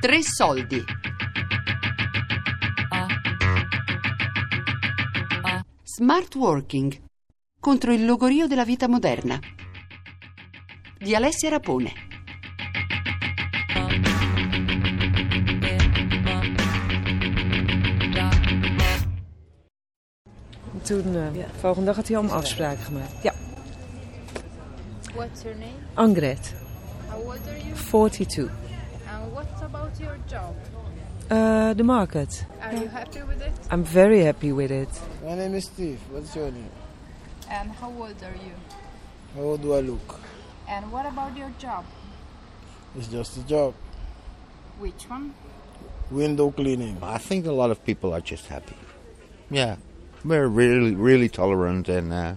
Tre soldi. Smart working contro il logorio della vita moderna. Di Alessia Rapone. Toen, eh, volgende dag had hij al een afspraak gemaakt. Ja, What's your name? Angret, How old are you? 42. And what about your job? Uh, the market. Are you happy with it? I'm very happy with it. My name is Steve. What's your name? And how old are you? How old do I look? And what about your job? It's just a job. Which one? Window cleaning. I think a lot of people are just happy. Yeah, we're really, really tolerant, and uh,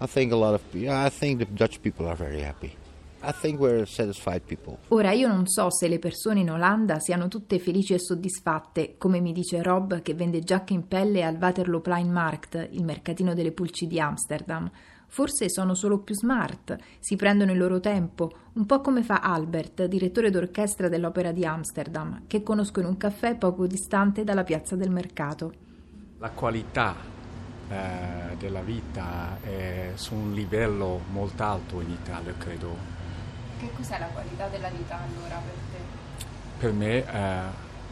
I think a lot of, yeah, I think the Dutch people are very happy. I think we're satisfied people. Ora io non so se le persone in Olanda siano tutte felici e soddisfatte, come mi dice Rob che vende giacche in pelle al Waterlooplijnmarkt, il mercatino delle pulci di Amsterdam. Forse sono solo più smart, si prendono il loro tempo, un po' come fa Albert, direttore d'orchestra dell'Opera di Amsterdam, che conosco in un caffè poco distante dalla piazza del mercato. La qualità eh, della vita è su un livello molto alto in Italia, credo. Che cos'è la qualità della vita allora per te? Per me, eh,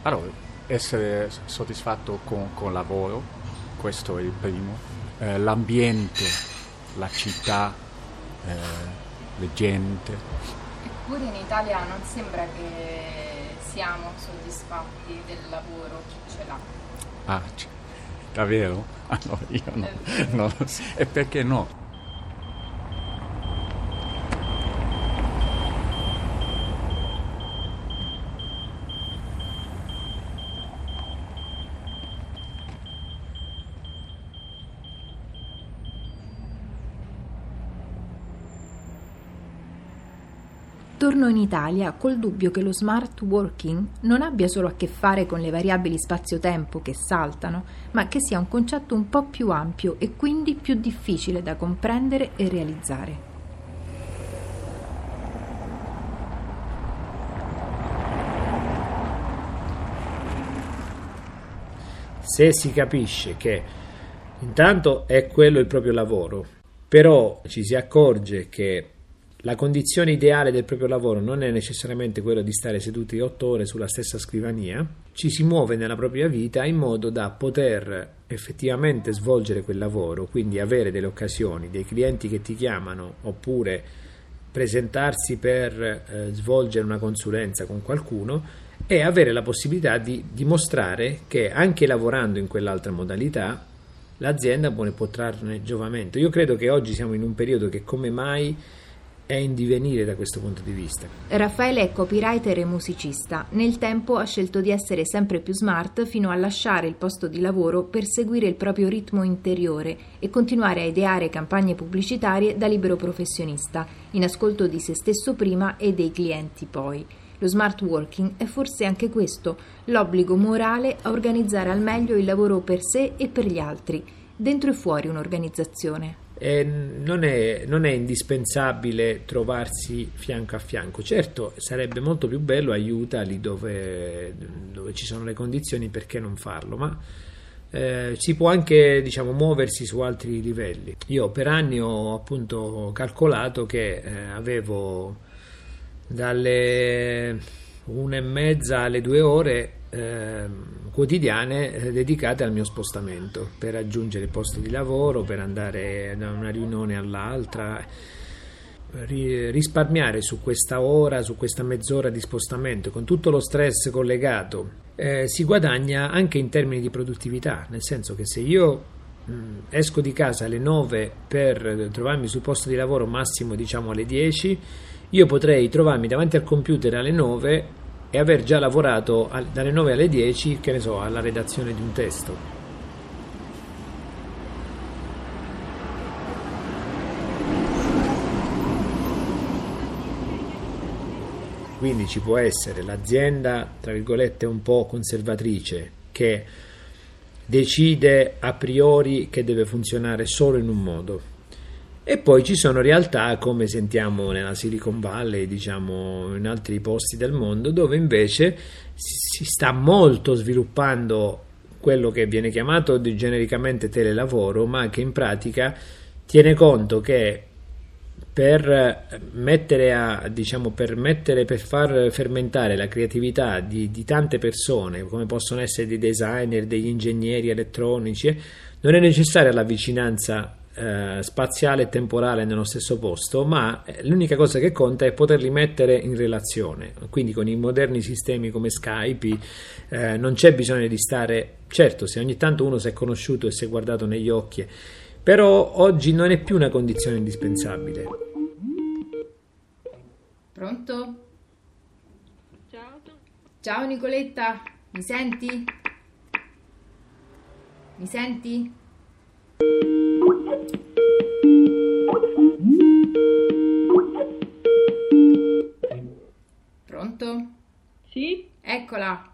allora, essere soddisfatto con, con il lavoro, questo è il primo. Eh, l'ambiente, la città, eh, le gente. Eppure in Italia non sembra che siamo soddisfatti del lavoro, chi ce l'ha. Ah, c- davvero? Ah, no, io no, so. E perché no? Torno in Italia col dubbio che lo smart working non abbia solo a che fare con le variabili spazio-tempo che saltano, ma che sia un concetto un po' più ampio e quindi più difficile da comprendere e realizzare. se si capisce che intanto è quello il proprio lavoro, però ci si accorge che la condizione ideale del proprio lavoro non è necessariamente quella di stare seduti otto ore sulla stessa scrivania, ci si muove nella propria vita in modo da poter effettivamente svolgere quel lavoro, quindi avere delle occasioni, dei clienti che ti chiamano oppure presentarsi per eh, svolgere una consulenza con qualcuno e avere la possibilità di dimostrare che anche lavorando in quell'altra modalità l'azienda può trarne giovamento. Io credo che oggi siamo in un periodo che come mai è in divenire da questo punto di vista. Raffaele è copywriter e musicista. Nel tempo ha scelto di essere sempre più smart fino a lasciare il posto di lavoro per seguire il proprio ritmo interiore e continuare a ideare campagne pubblicitarie da libero professionista, in ascolto di se stesso prima e dei clienti poi. Lo smart working è forse anche questo, l'obbligo morale a organizzare al meglio il lavoro per sé e per gli altri, dentro e fuori un'organizzazione. E non, è, non è indispensabile trovarsi fianco a fianco. Certo, sarebbe molto più bello, aiuta lì dove, dove ci sono le condizioni, perché non farlo? Ma eh, si può anche diciamo, muoversi su altri livelli. Io per anni ho appunto calcolato che eh, avevo dalle una e mezza alle due ore eh, quotidiane eh, dedicate al mio spostamento per raggiungere il posto di lavoro, per andare da una riunione all'altra. Ri- risparmiare su questa ora, su questa mezz'ora di spostamento, con tutto lo stress collegato, eh, si guadagna anche in termini di produttività, nel senso che se io mh, esco di casa alle 9 per trovarmi sul posto di lavoro massimo diciamo alle 10, io potrei trovarmi davanti al computer alle 9 e aver già lavorato al- dalle 9 alle 10, che ne so, alla redazione di un testo. Quindi ci può essere l'azienda, tra virgolette, un po' conservatrice che decide a priori che deve funzionare solo in un modo E poi ci sono realtà come sentiamo nella Silicon Valley, diciamo in altri posti del mondo, dove invece si sta molto sviluppando quello che viene chiamato genericamente telelavoro, ma che in pratica tiene conto che per mettere a, diciamo, per, mettere, per far fermentare la creatività di, di, tante persone, come possono essere dei designer, degli ingegneri elettronici, non è necessaria la vicinanza eh, spaziale e temporale nello stesso posto, ma eh, l'unica cosa che conta è poterli mettere in relazione. Quindi con i moderni sistemi come Skype eh, non c'è bisogno di stare, certo, se ogni tanto uno si è conosciuto e si è guardato negli occhi, però oggi non è più una condizione indispensabile. Pronto? Ciao. Ciao Nicoletta, mi senti? Mi senti? Pronto? Sì? Eccola.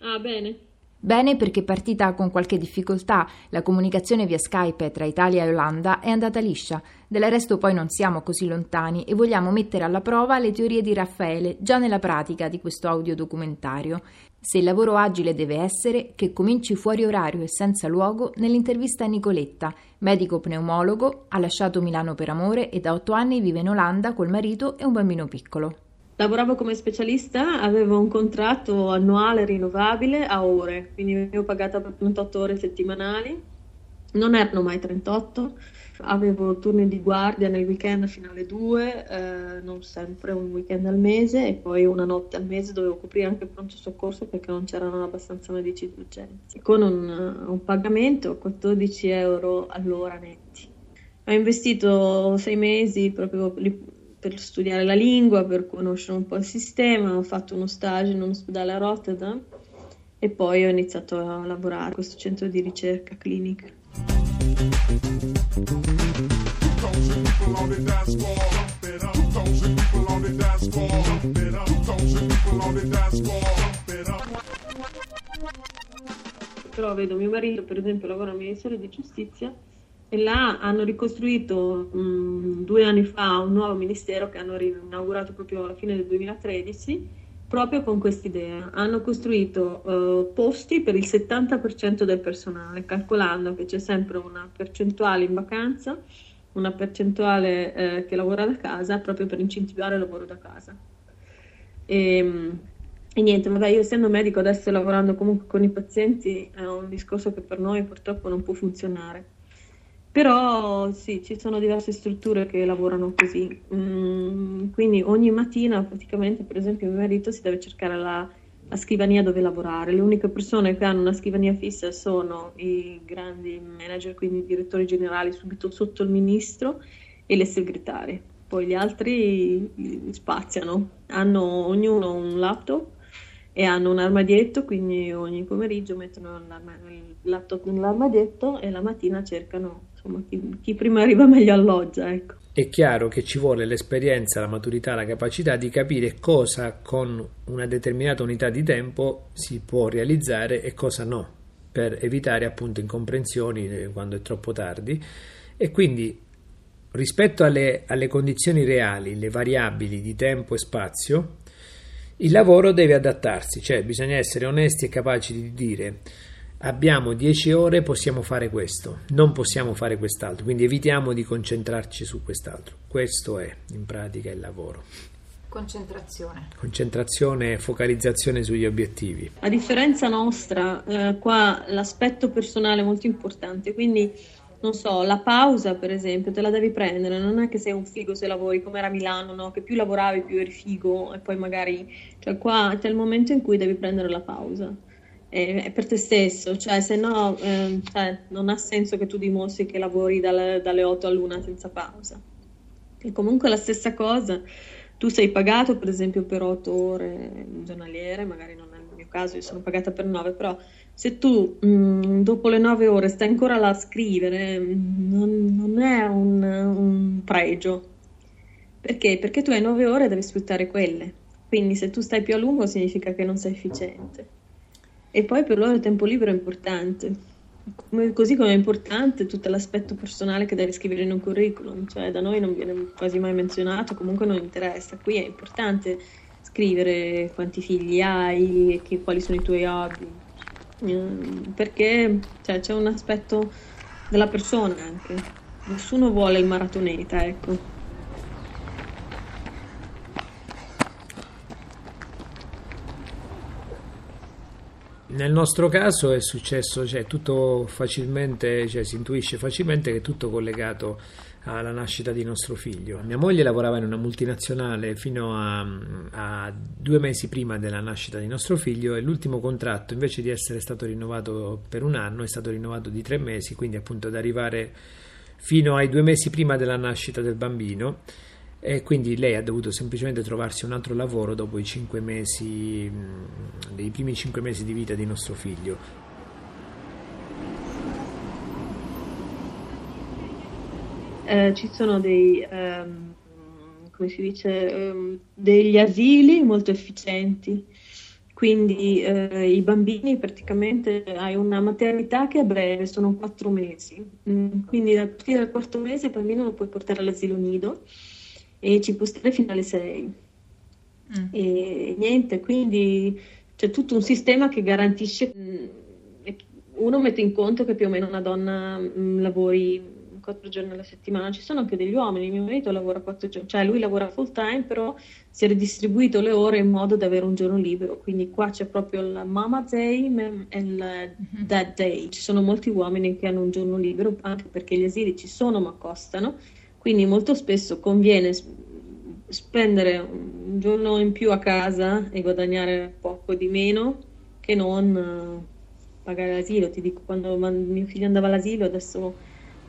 Ah, bene. Bene perché partita con qualche difficoltà, la comunicazione via Skype tra Italia e Olanda è andata liscia. Del resto poi non siamo così lontani e vogliamo mettere alla prova le teorie di Raffaele già nella pratica di questo audiodocumentario. Se il lavoro agile deve essere, che cominci fuori orario e senza luogo nell'intervista a Nicoletta, medico pneumologo, ha lasciato Milano per amore e da otto anni vive in Olanda col marito e un bambino piccolo. Lavoravo come specialista, avevo un contratto annuale rinnovabile a ore, quindi venivo pagata per 38 ore settimanali, non erano mai 38, avevo turni di guardia nel weekend fino alle 2, eh, non sempre un weekend al mese e poi una notte al mese dovevo coprire anche il pronto soccorso perché non c'erano abbastanza medici d'urgenza, con un, un pagamento 14 euro all'ora netti. Ho investito sei mesi proprio per studiare la lingua, per conoscere un po' il sistema, ho fatto uno stage in un ospedale a Rotterdam e poi ho iniziato a lavorare a questo centro di ricerca clinica. Però vedo mio marito, per esempio, lavora al Ministero di Giustizia e là hanno ricostruito mh, due anni fa un nuovo ministero che hanno inaugurato proprio alla fine del 2013 proprio con quest'idea. Hanno costruito uh, posti per il 70% del personale, calcolando che c'è sempre una percentuale in vacanza, una percentuale eh, che lavora da casa, proprio per incentivare il lavoro da casa. E, e niente, vabbè, io essendo medico adesso lavorando comunque con i pazienti è un discorso che per noi purtroppo non può funzionare però sì, ci sono diverse strutture che lavorano così. Mm, quindi ogni mattina praticamente, per esempio, mio marito si deve cercare la, la, scrivania dove lavorare. Le uniche persone che hanno una scrivania fissa sono i grandi manager, quindi i direttori generali subito sotto il ministro e le segretarie. Poi gli altri spaziano, hanno ognuno un laptop e hanno un armadietto, quindi ogni pomeriggio mettono il laptop nell'armadietto e la mattina cercano insomma, chi, chi prima arriva meglio alloggia, ecco. È chiaro che ci vuole l'esperienza, la maturità, la capacità di capire cosa con una determinata unità di tempo si può realizzare e cosa no, per evitare appunto incomprensioni eh, quando è troppo tardi. E quindi rispetto alle, alle condizioni reali, le variabili di tempo e spazio, il lavoro deve adattarsi, cioè bisogna essere onesti e capaci di dire abbiamo 10 ore, possiamo fare questo, non possiamo fare quest'altro, quindi evitiamo di concentrarci su quest'altro. Questo è in pratica il lavoro. Concentrazione. Concentrazione e focalizzazione sugli obiettivi. A differenza nostra, eh, qua l'aspetto personale è molto importante, quindi non so, la pausa per esempio te la devi prendere, non è che sei un figo se lavori come era a Milano, no? che più lavoravi più eri figo e poi magari, cioè qua c'è il momento in cui devi prendere la pausa è per te stesso, cioè se no eh, cioè, non ha senso che tu dimostri che lavori dalle, dalle 8 all'una senza pausa. E comunque la stessa cosa, tu sei pagato per esempio per 8 ore giornaliere, magari non è il mio caso, io sono pagata per 9, però se tu mh, mm, dopo le 9 ore stai ancora là a scrivere, non, non è un, un pregio. Perché? Perché tu hai 9 ore e devi sfruttare quelle. Quindi se tu stai più a lungo significa che non sei efficiente. E poi per loro il tempo libero è importante. Così come è importante tutto l'aspetto personale che devi scrivere in un curriculum, cioè da noi non viene quasi mai menzionato, comunque non interessa. Qui è importante scrivere quanti figli hai, che- quali sono i tuoi hobby, Ehm, perché cioè, c'è un aspetto della persona anche. Nessuno vuole il maratoneta, ecco. Nel nostro caso è successo, cioè tutto facilmente, cioè si intuisce facilmente che è tutto collegato alla nascita di nostro figlio. Mia moglie lavorava in una multinazionale fino a, a due mesi prima della nascita di nostro figlio e l'ultimo contratto invece di essere stato rinnovato per un anno è stato rinnovato di tre mesi, quindi appunto ad arrivare fino ai due mesi prima della nascita del bambino e quindi lei ha dovuto semplicemente trovarsi un altro lavoro dopo i cinque mesi, mh, dei primi cinque mesi di vita di nostro figlio. Eh, ci sono dei, ehm, come si dice, ehm, degli asili molto efficienti. Quindi eh, i bambini praticamente hai una maternità che è breve, sono quattro mesi. Mm, quindi a partire dal quarto mese il bambino lo puoi portare all'asilo nido e ci può stare fino alle sei. E niente, quindi c'è tutto un sistema che garantisce, mm, uno mette in conto che più o meno una donna mm, lavori quattro giorni alla settimana, ci sono anche degli uomini, mio marito lavora quattro giorni, cioè lui lavora full time, però si è ridistribuito le ore in modo da avere un giorno libero, quindi qua c'è proprio il Mama Day e il Dad Day, ci sono molti uomini che hanno un giorno libero, anche perché gli asili ci sono ma costano, quindi molto spesso conviene spendere un giorno in più a casa e guadagnare poco di meno che non eh, pagare l'asilo. Ti dico, quando mio figlio andava all'asilo, adesso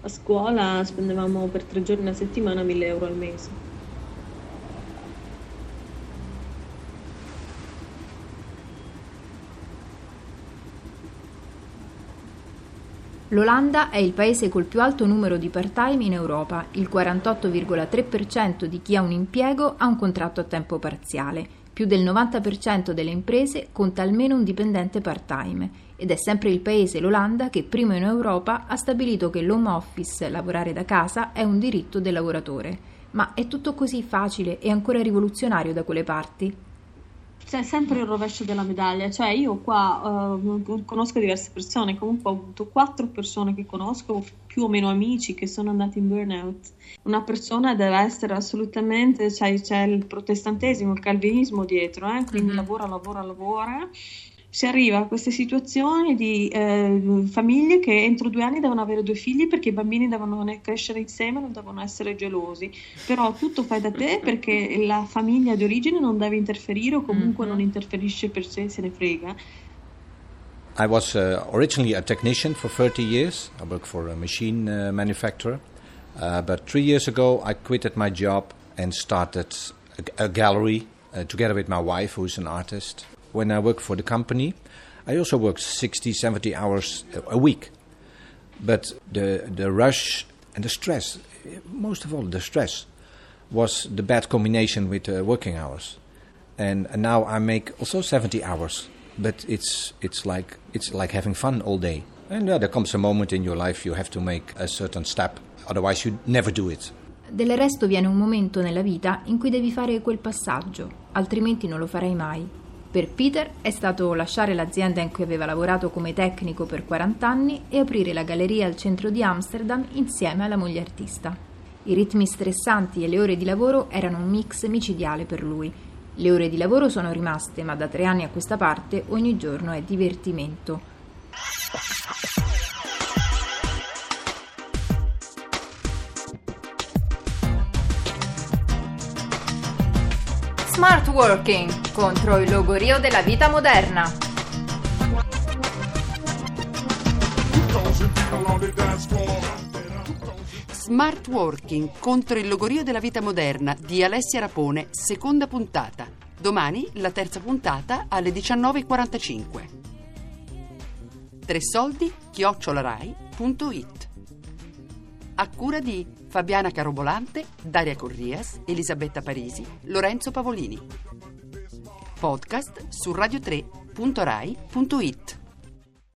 a scuola spendevamo per tre giorni a settimana 1000 euro al mese. L'Olanda è il paese col più alto numero di part-time in Europa, il 48,3% di chi ha un impiego ha un contratto a tempo parziale, più del 90% delle imprese conta almeno un dipendente part-time ed è sempre il paese, l'Olanda, che primo in Europa ha stabilito che l'home office, lavorare da casa, è un diritto del lavoratore. Ma è tutto così facile e ancora rivoluzionario da quelle parti? C'è sempre il rovescio della medaglia, cioè io qua eh, conosco diverse persone, comunque ho avuto quattro persone che conosco, più o meno amici, che sono andati in burnout. Una persona deve essere assolutamente, cioè, c'è il protestantesimo, il calvinismo dietro, eh, quindi Mhm. lavora, lavora, lavora. Si arriva a queste situazioni di eh, famiglie che entro due anni devono avere due figli perché i bambini devono crescere insieme, non devono essere gelosi. Però tutto fai da te perché la famiglia di origine non deve interferire o comunque non interferisce per sé, se ne frega. I was uh, originally a technician for 30 years. I worked for a machine uh, manufacturer. Uh, but three years ago, I quitted my job and started a, a gallery uh, together with my wife, who is an artist. When I work for the company, I also work 60, 70 hours a, week. But the, the rush and the stress, most of all, the stress, was the bad combination with uh, working hours. And, and now I make also 70 hours, but it's, it's, like, it's like having fun all day. And yeah, there comes a moment in your life you have to make a certain step, otherwise, you never do it. Del resto viene un momento nella vita in cui devi fare quel passaggio, altrimenti non lo farai mai. Per Peter è stato lasciare l'azienda in cui aveva lavorato come tecnico per 40 anni e aprire la galleria al centro di Amsterdam insieme alla moglie artista. I ritmi stressanti e le ore di lavoro erano un mix micidiale per lui. Le ore di lavoro sono rimaste, ma da tre anni a questa parte ogni giorno è divertimento. Smart Working contro il logorio della vita moderna. Smart Working contro il logorio della vita moderna di Alessia Rapone, seconda puntata. Domani la terza puntata alle 19.45. Tre soldi chiocciolarai.it A cura di Fabiana Carobolante, Daria Corrias, Elisabetta Parisi, Lorenzo Pavolini. Podcast su radio3.rai.it